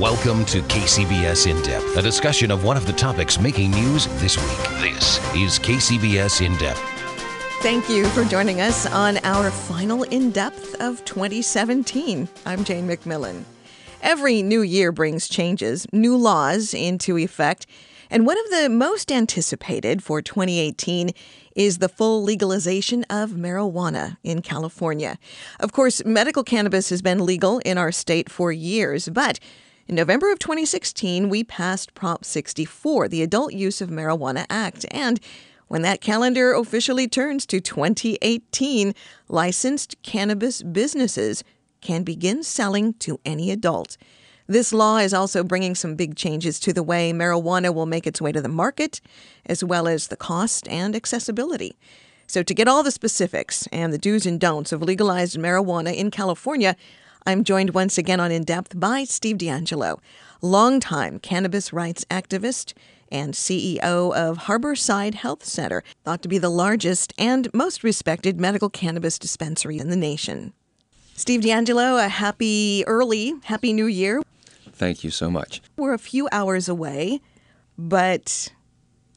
Welcome to KCBS In Depth, a discussion of one of the topics making news this week. This is KCBS In Depth. Thank you for joining us on our final in depth of 2017. I'm Jane McMillan. Every new year brings changes, new laws into effect, and one of the most anticipated for 2018 is the full legalization of marijuana in California. Of course, medical cannabis has been legal in our state for years, but in November of 2016, we passed Prop 64, the Adult Use of Marijuana Act, and when that calendar officially turns to 2018, licensed cannabis businesses can begin selling to any adult. This law is also bringing some big changes to the way marijuana will make its way to the market, as well as the cost and accessibility. So, to get all the specifics and the do's and don'ts of legalized marijuana in California, I'm joined once again on In Depth by Steve DeAngelo, longtime cannabis rights activist and CEO of Harborside Health Center, thought to be the largest and most respected medical cannabis dispensary in the nation. Steve DeAngelo, a happy early, happy new year. Thank you so much. We're a few hours away, but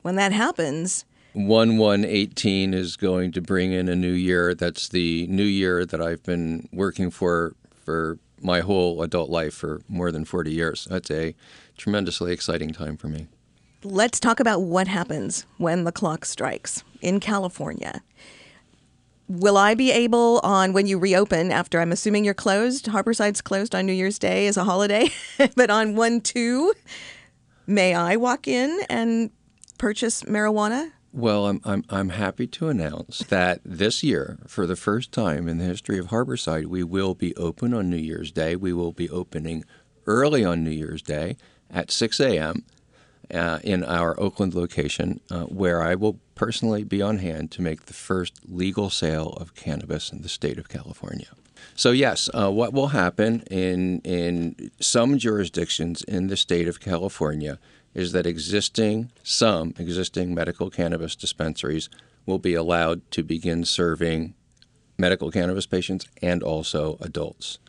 when that happens, 1118 is going to bring in a new year. That's the new year that I've been working for for my whole adult life for more than 40 years. That's a tremendously exciting time for me. Let's talk about what happens when the clock strikes in California. Will I be able on when you reopen after I'm assuming you're closed? Harborside's closed on New Year's Day as a holiday, but on 1 2, may I walk in and purchase marijuana? Well, I'm, I'm, I'm happy to announce that this year, for the first time in the history of Harborside, we will be open on New Year's Day. We will be opening early on New Year's Day at 6 a.m. Uh, in our Oakland location, uh, where I will personally be on hand to make the first legal sale of cannabis in the state of California. So yes, uh, what will happen in in some jurisdictions in the state of California is that existing some existing medical cannabis dispensaries will be allowed to begin serving medical cannabis patients and also adults.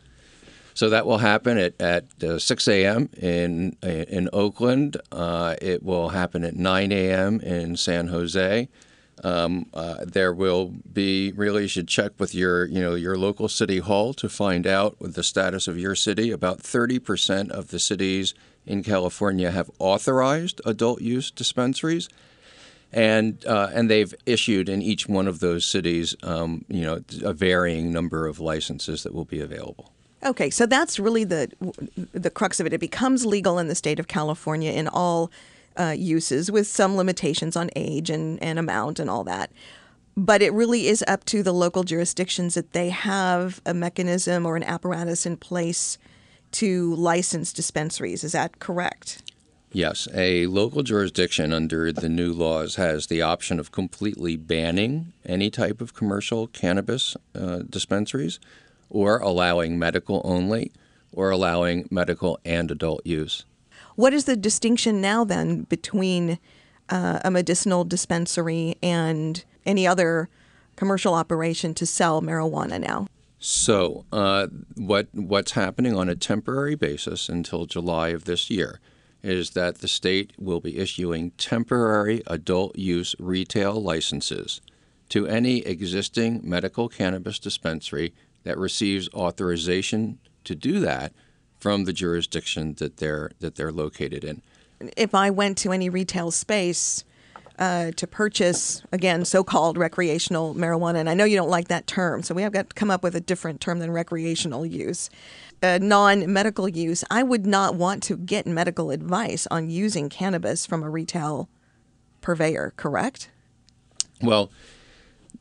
So that will happen at, at uh, 6 a.m. in in Oakland. Uh, it will happen at 9 a.m. in San Jose. Um, uh, there will be really you should check with your you know your local city hall to find out the status of your city. About 30 percent of the cities in California have authorized adult use dispensaries, and uh, and they've issued in each one of those cities, um, you know, a varying number of licenses that will be available. Okay, so that's really the the crux of it. It becomes legal in the state of California in all uh, uses, with some limitations on age and, and amount and all that. But it really is up to the local jurisdictions that they have a mechanism or an apparatus in place to license dispensaries. Is that correct? Yes, a local jurisdiction under the new laws has the option of completely banning any type of commercial cannabis uh, dispensaries or allowing medical only or allowing medical and adult use. What is the distinction now then between uh, a medicinal dispensary and any other commercial operation to sell marijuana now? So, uh, what what's happening on a temporary basis until July of this year is that the state will be issuing temporary adult use retail licenses to any existing medical cannabis dispensary that receives authorization to do that from the jurisdiction that they're that they're located in. If I went to any retail space uh, to purchase, again, so called recreational marijuana. And I know you don't like that term, so we have got to come up with a different term than recreational use. Uh, non medical use, I would not want to get medical advice on using cannabis from a retail purveyor, correct? Well,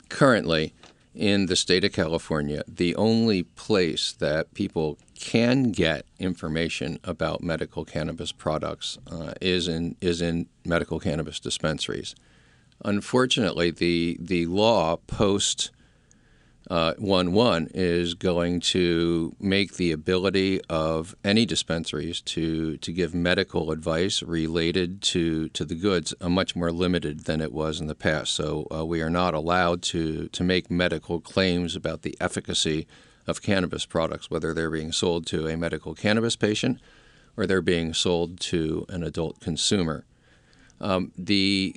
currently in the state of California, the only place that people can get information about medical cannabis products uh, is in is in medical cannabis dispensaries. Unfortunately, the the law post uh, one one is going to make the ability of any dispensaries to to give medical advice related to to the goods a much more limited than it was in the past. So uh, we are not allowed to to make medical claims about the efficacy of cannabis products, whether they're being sold to a medical cannabis patient or they're being sold to an adult consumer. Um, the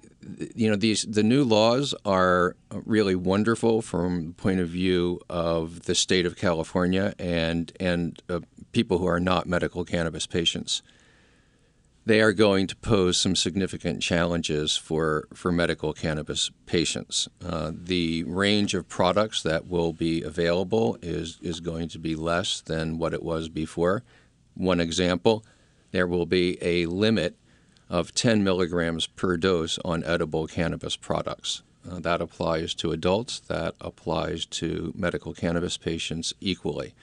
you know these the new laws are really wonderful from the point of view of the state of California and and uh, people who are not medical cannabis patients. They are going to pose some significant challenges for, for medical cannabis patients. Uh, the range of products that will be available is, is going to be less than what it was before. One example there will be a limit of 10 milligrams per dose on edible cannabis products. Uh, that applies to adults, that applies to medical cannabis patients equally.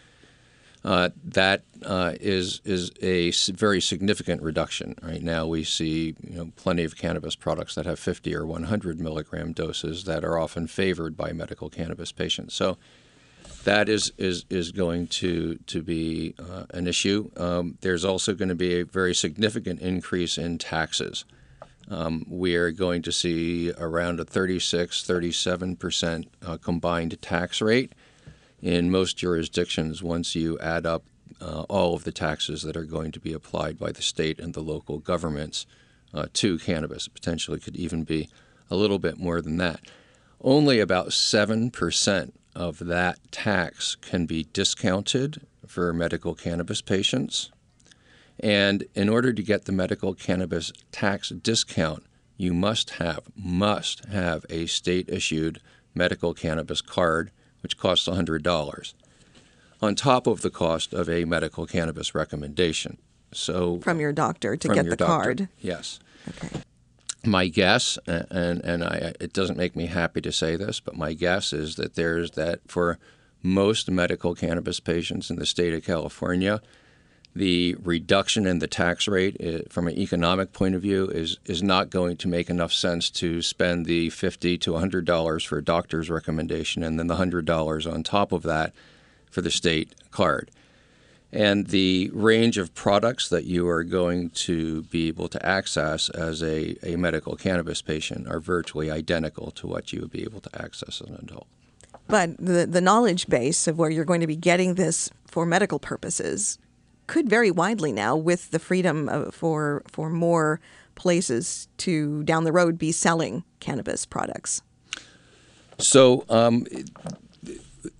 Uh, that uh, is is a very significant reduction. Right now, we see you know, plenty of cannabis products that have 50 or 100 milligram doses that are often favored by medical cannabis patients. So that is is is going to to be uh, an issue. Um, there's also going to be a very significant increase in taxes. Um, we are going to see around a 36, 37 percent uh, combined tax rate in most jurisdictions. Once you add up uh, all of the taxes that are going to be applied by the state and the local governments uh, to cannabis, potentially could even be a little bit more than that. Only about seven percent of that tax can be discounted for medical cannabis patients. And in order to get the medical cannabis tax discount, you must have must have a state issued medical cannabis card which costs $100 on top of the cost of a medical cannabis recommendation. So from your doctor to get the doctor, card. Yes. Okay my guess, and and I, it doesn't make me happy to say this, but my guess is that there's that for most medical cannabis patients in the state of California, the reduction in the tax rate eh, from an economic point of view is is not going to make enough sense to spend the fifty to hundred dollars for a doctor's recommendation and then the hundred dollars on top of that for the state card and the range of products that you are going to be able to access as a, a medical cannabis patient are virtually identical to what you would be able to access as an adult. But the, the knowledge base of where you're going to be getting this for medical purposes could vary widely now with the freedom of, for, for more places to down the road be selling cannabis products. So um,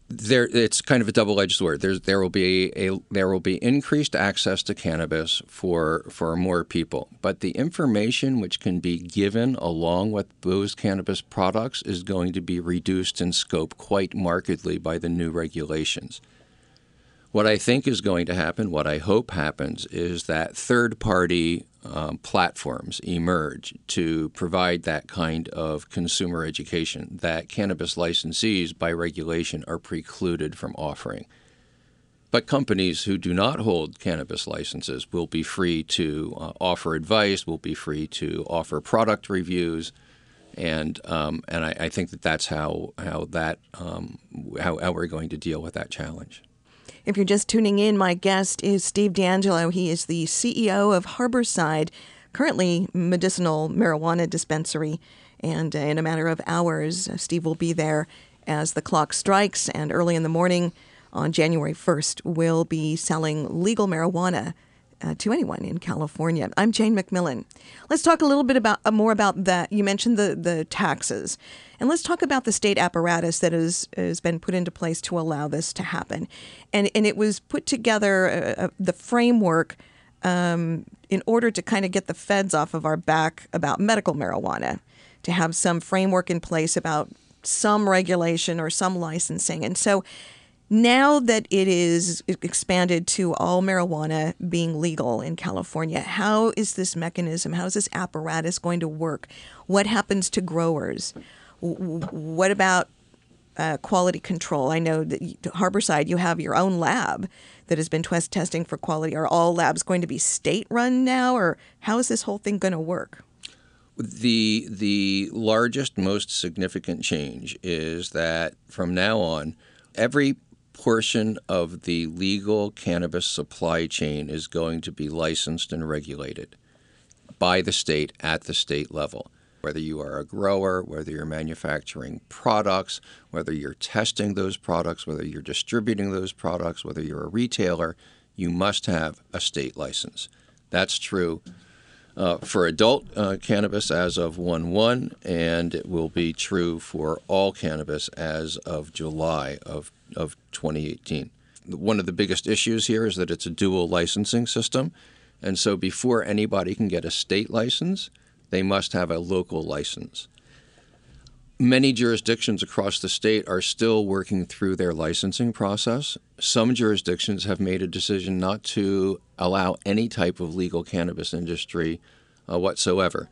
there it's kind of a double-edged sword. There's there will be a there will be increased access to cannabis for for more people, but the information which can be given along with those cannabis products is going to be reduced in scope quite markedly by the new regulations. What I think is going to happen, what I hope happens, is that third party um, platforms emerge to provide that kind of consumer education that cannabis licensees, by regulation, are precluded from offering. But companies who do not hold cannabis licenses will be free to uh, offer advice, will be free to offer product reviews, and um, and I, I, think that that's how how that um, how, how we're going to deal with that challenge. If you're just tuning in, my guest is Steve DeAngelo. He is the CEO of Harborside, currently medicinal marijuana dispensary. And uh, in a matter of hours, uh, Steve will be there as the clock strikes. And early in the morning on January 1st, will be selling legal marijuana uh, to anyone in California. I'm Jane McMillan. Let's talk a little bit about uh, more about that. You mentioned the the taxes, and let's talk about the state apparatus that has has been put into place to allow this to happen. And and it was put together uh, uh the framework um, in order to kind of get the feds off of our back about medical marijuana, to have some framework in place about some regulation or some licensing, and so now that it is expanded to all marijuana being legal in California, how is this mechanism, how is this apparatus going to work? What happens to growers? What about uh, quality control? I know that Harborside, you have your own lab that has been test testing for quality. Are all labs going to be state run now, or how is this whole thing going to work? The the largest, most significant change is that from now on, every portion of the legal cannabis supply chain is going to be licensed and regulated by the state at the state level. Whether you are a grower, whether you're manufacturing products, whether you're testing those products, whether you're distributing those products, whether you're a retailer, you must have a state license. That's true uh, for adult uh, cannabis as of 1 1, and it will be true for all cannabis as of July of, of 2018. One of the biggest issues here is that it's a dual licensing system. And so before anybody can get a state license, they must have a local license. Many jurisdictions across the state are still working through their licensing process. Some jurisdictions have made a decision not to allow any type of legal cannabis industry uh, whatsoever.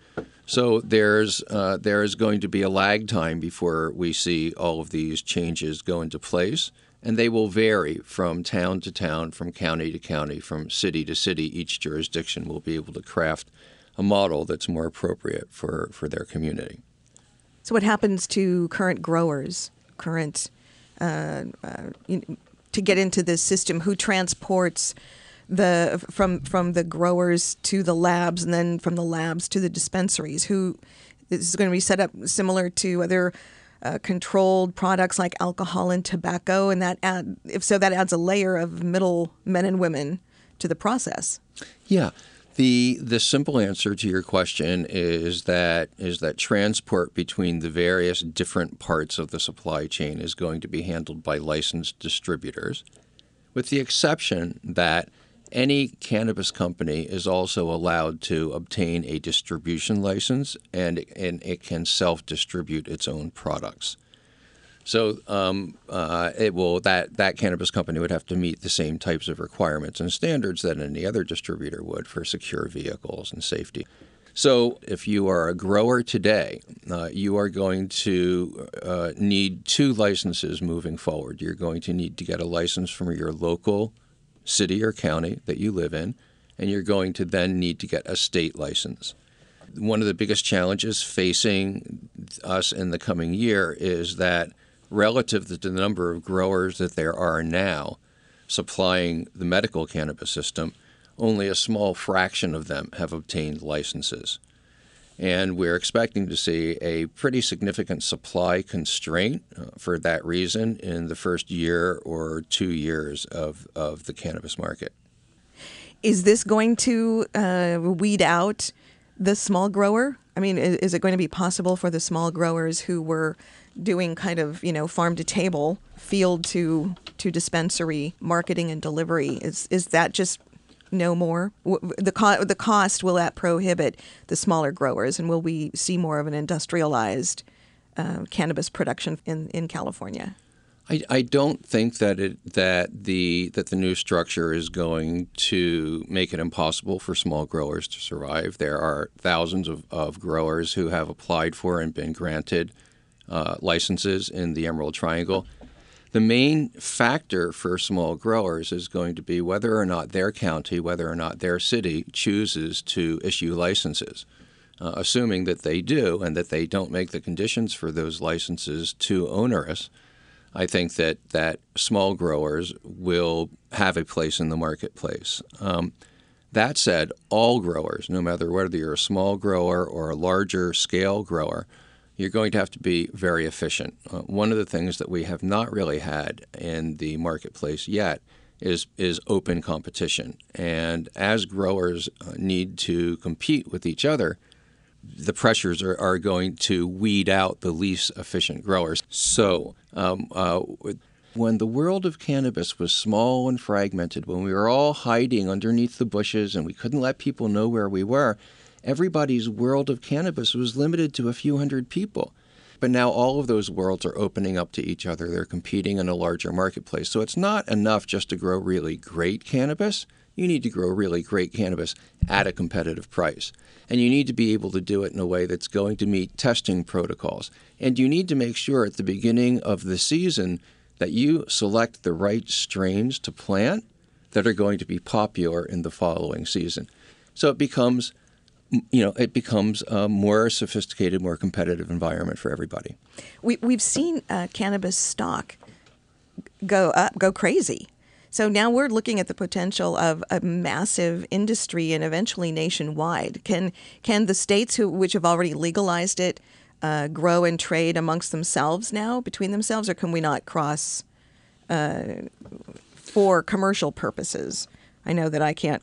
So there's uh, there is going to be a lag time before we see all of these changes go into place, and they will vary from town to town, from county to county, from city to city. Each jurisdiction will be able to craft a model that's more appropriate for, for their community. So, what happens to current growers, current uh, uh, to get into this system? Who transports the from from the growers to the labs, and then from the labs to the dispensaries? Who is going to be set up similar to other uh, controlled products like alcohol and tobacco, and that add, if so, that adds a layer of middle men and women to the process. Yeah. The the simple answer to your question is that is that transport between the various different parts of the supply chain is going to be handled by licensed distributors, with the exception that any cannabis company is also allowed to obtain a distribution license and, and it can self distribute its own products. So um, uh, it will that that cannabis company would have to meet the same types of requirements and standards that any other distributor would for secure vehicles and safety. So if you are a grower today, uh, you are going to uh, need two licenses moving forward. You're going to need to get a license from your local city or county that you live in, and you're going to then need to get a state license. One of the biggest challenges facing us in the coming year is that relative to the number of growers that there are now supplying the medical cannabis system, only a small fraction of them have obtained licenses. And we're expecting to see a pretty significant supply constraint uh, for that reason in the first year or two years of, of the cannabis market. Is this going to uh, weed out the small grower? I mean, is, is, it going to be possible for the small growers who were doing kind of, you know, farm to table, field to to dispensary marketing and delivery? Is is that just no more? The, co- the cost, will that prohibit the smaller growers? And will we see more of an industrialized uh, cannabis production in, in California? I, I don't think that it that the that the new structure is going to make it impossible for small growers to survive. There are thousands of, of growers who have applied for and been granted uh, licenses in the Emerald Triangle. The main factor for small growers is going to be whether or not their county, whether or not their city chooses to issue licenses. Uh, assuming that they do and that they don't make the conditions for those licenses too onerous, I think that, that small growers will have a place in the marketplace. Um, that said, all growers, no matter whether you're a small grower or a larger scale grower, you're going to have to be very efficient. Uh, one of the things that we have not really had in the marketplace yet is is open competition. And as growers uh, need to compete with each other, the pressures are, are going to weed out the least efficient growers. So, um, uh, when the world of cannabis was small and fragmented, when we were all hiding underneath the bushes and we couldn't let people know where we were, everybody's world of cannabis was limited to a few hundred people. But now all of those worlds are opening up to each other. They're competing in a larger marketplace. So it's not enough just to grow really great cannabis. You need to grow really great cannabis at a competitive price. And you need to be able to do it in a way that's going to meet testing protocols. And you need to make sure at the beginning of the season that you select the right strains to plant that are going to be popular in the following season. So it becomes you know, it becomes a more sophisticated, more competitive environment for everybody. We, we've seen uh, cannabis stock go up, go crazy. So now we're looking at the potential of a massive industry and eventually nationwide. Can can the states who which have already legalized it uh, grow and trade amongst themselves now between themselves, or can we not cross uh, for commercial purposes? I know that I can't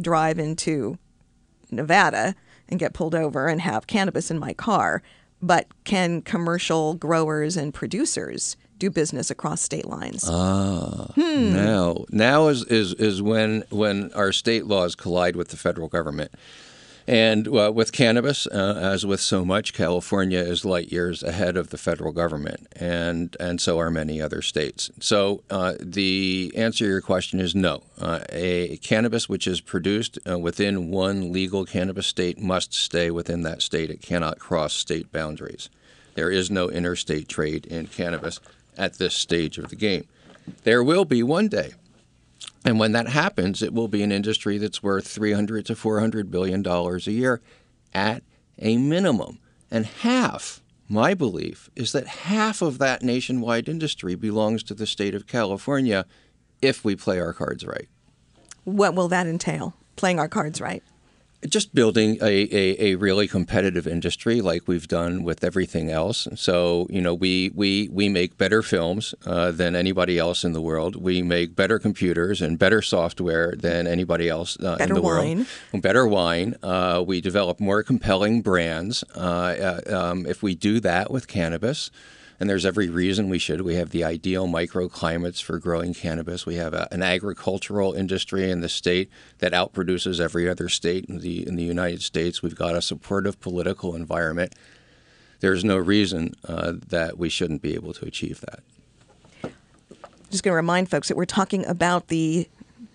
drive into Nevada and get pulled over and have cannabis in my car, but can commercial growers and producers do business across state lines? Ah, hmm. now now is, is is when when our state laws collide with the federal government. And uh, with cannabis, uh, as with so much, California is light years ahead of the federal government, and and so are many other states. So uh, the answer to your question is no. Uh, a cannabis which is produced uh, within one legal cannabis state must stay within that state. It cannot cross state boundaries. There is no interstate trade in cannabis at this stage of the game. There will be one day and when that happens, it will be an industry that's worth 300 to 400 billion dollars a year at a minimum. And half, my belief, is that half of that nationwide industry belongs to the state of California if we play our cards right. What will that entail? Playing our cards right? Just building a, a, a, really competitive industry like we've done with everything else. So, you know, we, we, we make better films uh, than anybody else in the world. We make better computers and better software than anybody else uh, in the wine. world. Better wine. Uh, we develop more compelling brands. Uh, uh, um, if we do that with cannabis, and there's every reason we should. We have the ideal microclimates for growing cannabis. We have a, an agricultural industry in the state that outproduces every other state in the in the United States. We've got a supportive political environment. There's no reason uh, that we shouldn't be able to achieve that. Just going to remind folks that we're talking about the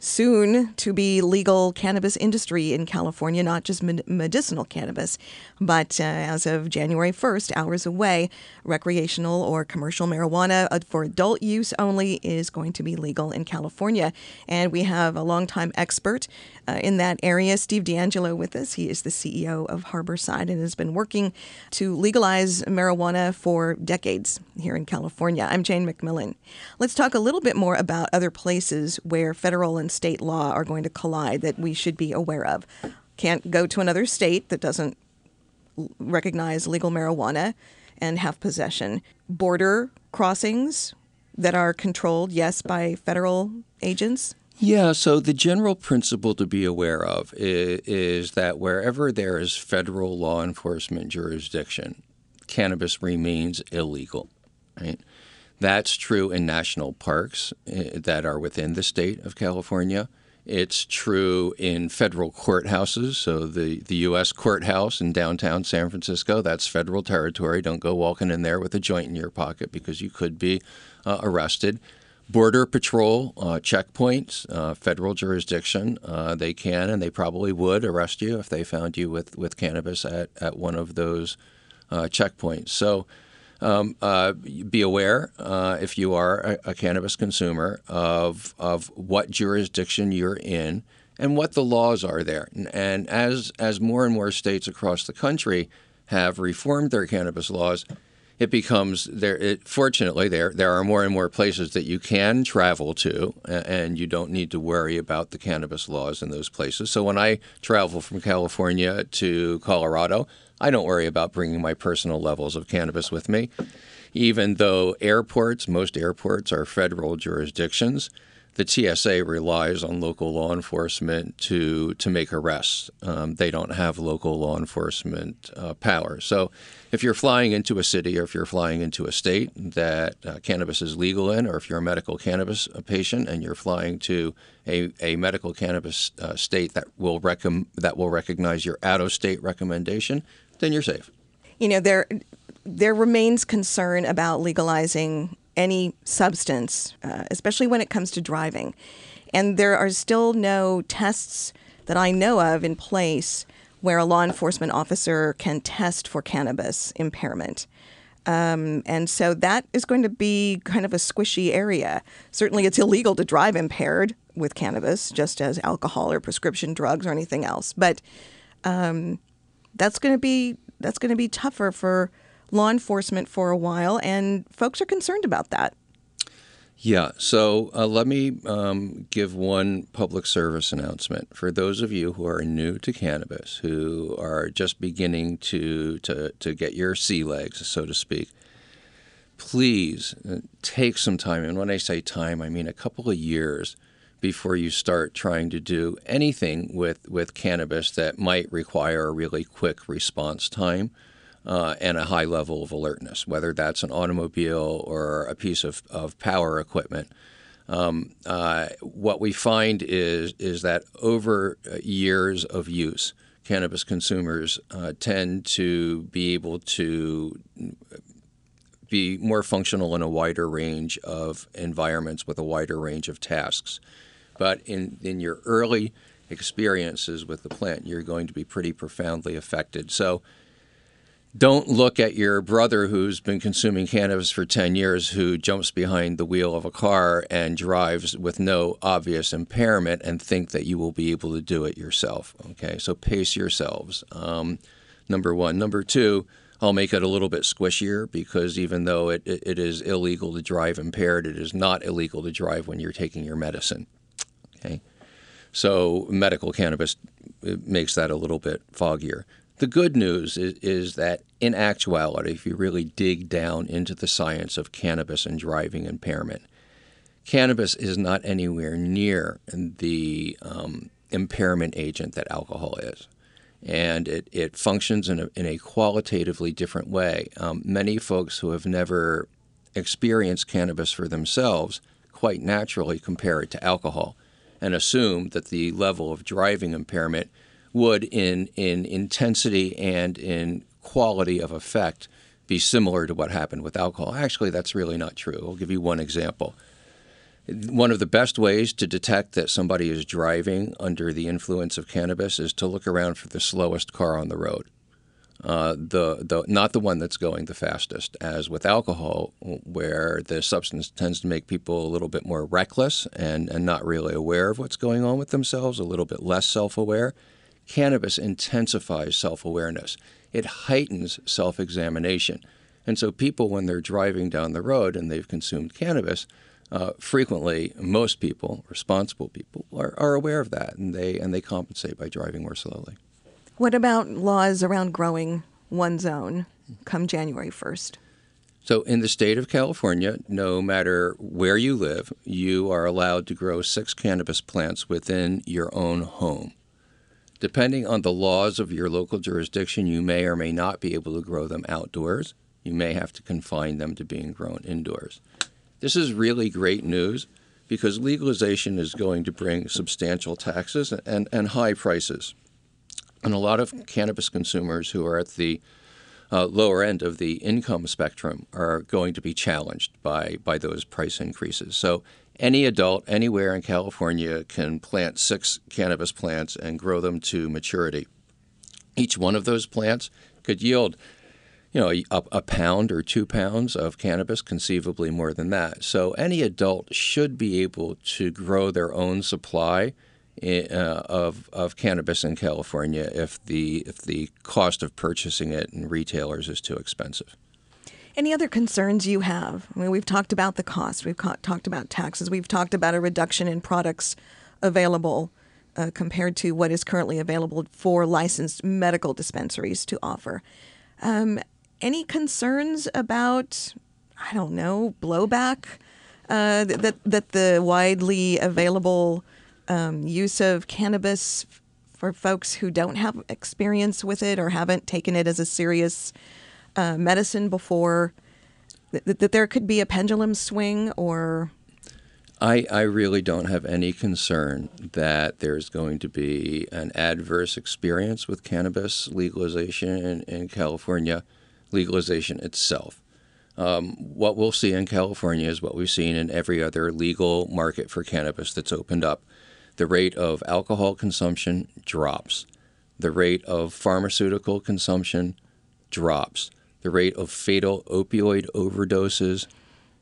soon to be legal cannabis industry in California, not just medicinal cannabis, but uh, as of January 1st, hours away, recreational or commercial marijuana uh, for adult use only is going to be legal in California. And we have a longtime expert uh, in that area, Steve DeAngelo, with us. He is the CEO of Harborside and has been working to legalize marijuana for decades here in California. I'm Jane McMillan. Let's talk a little bit more about other places where federal and state law are going to collide that we should be aware of. Can't go to another state that doesn't recognize legal marijuana and have possession. Border crossings that are controlled, yes, by federal agents. Yeah, so the general principle to be aware of is, is, that wherever there is federal law enforcement jurisdiction, cannabis remains illegal. Right? That's true in national parks eh, that are within the state of California. It's true in federal courthouses. So the, the U.S. courthouse in downtown San Francisco, that's federal territory. Don't go walking in there with a joint in your pocket because you could be uh, arrested. Border Patrol uh, checkpoints, uh, federal jurisdiction, uh, they can and they probably would arrest you if they found you with, with cannabis at, at one of those uh, checkpoints. So um, uh, be aware uh, if you are a, a, cannabis consumer of of what jurisdiction you're in and what the laws are there. And, and as as more and more states across the country have reformed their cannabis laws, it becomes there. It, fortunately, there there are more and more places that you can travel to, and you don't need to worry about the cannabis laws in those places. So when I travel from California to Colorado, I don't worry about bringing my personal levels of cannabis with me. Even though airports, most airports are federal jurisdictions, the TSA relies on local law enforcement to to make arrests. Um, they don't have local law enforcement uh, power. So, if you're flying into a city or if you're flying into a state that uh, cannabis is legal in, or if you're a medical cannabis patient and you're flying to a, a medical cannabis uh, state that will rec- that will recognize your out of state recommendation, then you're safe. You know, there there remains concern about legalizing any substance, uh, especially when it comes to driving. And there are still no tests that I know of in place where a law enforcement officer can test for cannabis impairment. Um, and so that is going to be kind of a squishy area. Certainly, it's illegal to drive impaired with cannabis, just as alcohol or prescription drugs or anything else. But um, that's going to be that's going to be tougher for law enforcement for a while, and folks are concerned about that. Yeah, so uh, let me um, give one public service announcement for those of you who are new to cannabis, who are just beginning to to, to get your sea legs, so to speak. Please uh, take some time, and when I say time, I mean a couple of years before you start trying to do anything with, with cannabis that might require a really quick response time uh, and a high level of alertness, whether that's an automobile or a piece of, of power equipment. Um, uh, what we find is is that over years of use, cannabis consumers uh, tend to be able to be more functional in a wider range of environments with a wider range of tasks. But in, in your early experiences with the plant, you're going to be pretty profoundly affected. So don't look at your brother who's been consuming cannabis for 10 years who jumps behind the wheel of a car and drives with no obvious impairment and think that you will be able to do it yourself. Okay, so pace yourselves. Um, number one. Number two, I'll make it a little bit squishier because even though it, it, it is illegal to drive impaired, it is not illegal to drive when you're taking your medicine. Okay, so medical cannabis makes that a little bit foggier. The good news is, is, that in actuality, if you really dig down into the science of cannabis and driving impairment, cannabis is not anywhere near the um, impairment agent that alcohol is. And it, it functions in a, in a qualitatively different way. Um, many folks who have never experienced cannabis for themselves quite naturally compare it to alcohol and assume that the level of driving impairment would, in, in intensity and in quality of effect, be similar to what happened with alcohol. Actually, that's really not true. I'll give you one example. One of the best ways to detect that somebody is driving under the influence of cannabis is to look around for the slowest car on the road. Uh, the, the, not the one that's going the fastest, as with alcohol, where the substance tends to make people a little bit more reckless and, and not really aware of what's going on with themselves, a little bit less self aware. Cannabis intensifies self awareness, it heightens self examination. And so, people, when they're driving down the road and they've consumed cannabis, uh, frequently, most people, responsible people, are, are aware of that and they, and they compensate by driving more slowly. What about laws around growing one's own come January 1st? So, in the state of California, no matter where you live, you are allowed to grow six cannabis plants within your own home. Depending on the laws of your local jurisdiction, you may or may not be able to grow them outdoors. You may have to confine them to being grown indoors. This is really great news because legalization is going to bring substantial taxes and, and high prices. And a lot of cannabis consumers who are at the uh, lower end of the income spectrum are going to be challenged by, by those price increases. So any adult anywhere in California can plant six cannabis plants and grow them to maturity. Each one of those plants could yield, you know, a, a, pound or two pounds of cannabis, conceivably more than that. So any adult should be able to grow their own supply eh, uh, of, of cannabis in California if the if the cost of purchasing it in retailers is too expensive. Any other concerns you have? I mean, we've talked about the cost, we've ca- talked about taxes, we've talked about a reduction in products available uh, compared to what is currently available for licensed medical dispensaries to offer. Um, any concerns about, I don't know, blowback? Uh, that that the widely available um, use of cannabis for folks who don't have experience with it or haven't taken it as a serious uh, medicine before that, that there could be a pendulum swing or I, I really don't have any concern that there's going to be an adverse experience with cannabis legalization in, in California, legalization itself. um, what we'll see in California is what we've seen in every other legal market for cannabis that's opened up. The rate of alcohol consumption drops. The rate of pharmaceutical consumption drops. The rate of fatal opioid overdoses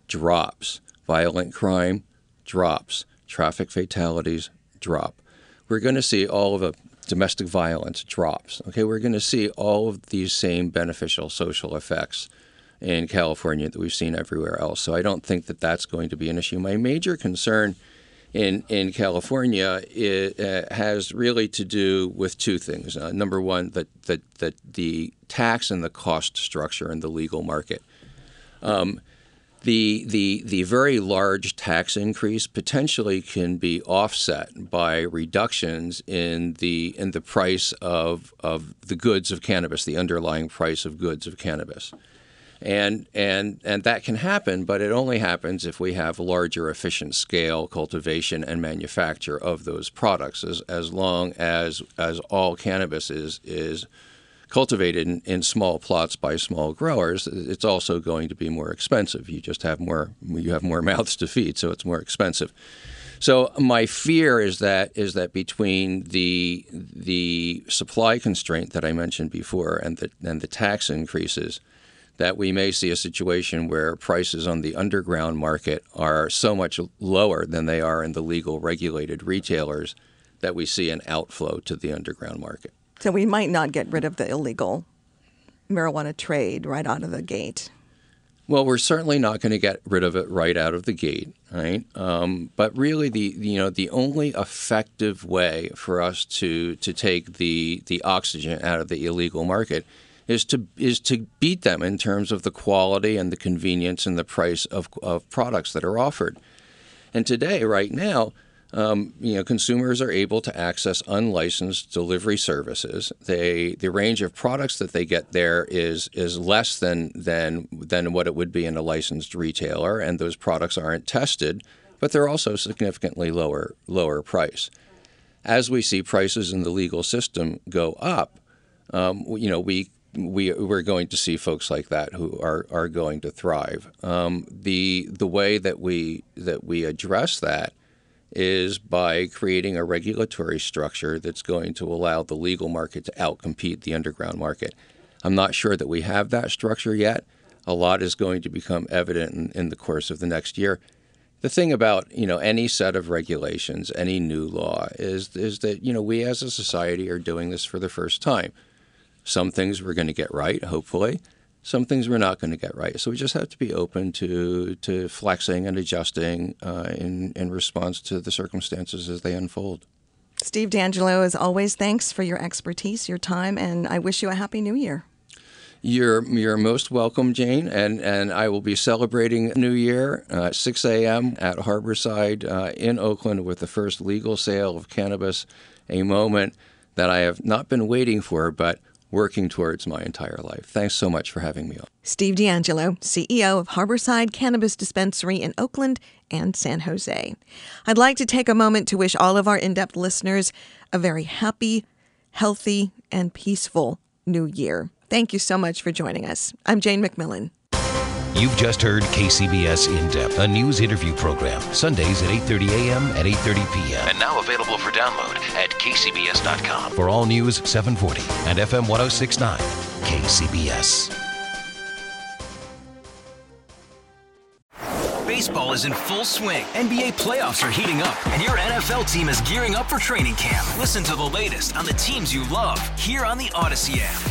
drops. Violent crime drops. Traffic fatalities drop. We're going to see all of the domestic violence drops. Okay, we're going to see all of these same beneficial social effects in California that we've seen everywhere else. So I don't think that that's going to be an issue. My major concern in in California it, uh, has really to do with two things. Uh, number one, that that that the tax and the cost structure in the legal market. Um, the, the, the very large tax increase potentially can be offset by reductions in the, in the price of, of the goods of cannabis, the underlying price of goods of cannabis and and and that can happen, but it only happens if we have larger, efficient scale cultivation and manufacture of those products. As as long as as all cannabis is is cultivated in, in small plots by small growers, it's also going to be more expensive. You just have more you have more mouths to feed, so it's more expensive. So my fear is that is that between the the supply constraint that I mentioned before and the and the tax increases that we may see a situation where prices on the underground market are so much lower than they are in the legal regulated retailers that we see an outflow to the underground market. So we might not get rid of the illegal marijuana trade right out of the gate. Well, we're certainly not going to get rid of it right out of the gate, right? Um, but really, the you know the only effective way for us to to take the the oxygen out of the illegal market is to is to beat them in terms of the quality and the convenience and the price of, of products that are offered. And today, right now, um, you know, consumers are able to access unlicensed delivery services. They the range of products that they get there is is less than than than what it would be in a licensed retailer, and those products aren't tested, but they're also significantly lower lower price. As we see prices in the legal system go up, um, you know, we we we're going to see folks like that who are are going to thrive. Um, the the way that we that we address that is by creating a regulatory structure that's going to allow the legal market to outcompete the underground market. I'm not sure that we have that structure yet. A lot is going to become evident in, in the course of the next year. The thing about you know any set of regulations, any new law, is is that you know we as a society are doing this for the first time. Some things we're going to get right, hopefully. Some things we're not going to get right. So we just have to be open to to flexing and adjusting uh, in in response to the circumstances as they unfold. Steve DeAngelo, as always, thanks for your expertise, your time, and I wish you a happy new year. You're you're most welcome, Jane, and and I will be celebrating New Year uh, at 6 a.m. at Harborside uh, in Oakland with the first legal sale of cannabis, a moment that I have not been waiting for, but working towards my entire life. Thanks so much for having me on. Steve DeAngelo, CEO of Harborside Cannabis Dispensary in Oakland and San Jose. I'd like to take a moment to wish all of our in depth listeners a very happy, healthy, and peaceful new year. Thank you so much for joining us. I'm Jane McMillan. You've just heard KCBS In Depth, a news interview program, Sundays at 8:30 a.m. and 8:30 p.m. And now available for download at kcbs.com. For all news 740 and FM 1069, KCBS. Baseball is in full swing. NBA playoffs are heating up, and your NFL team is gearing up for training camp. Listen to the latest on the teams you love here on the Audacy app.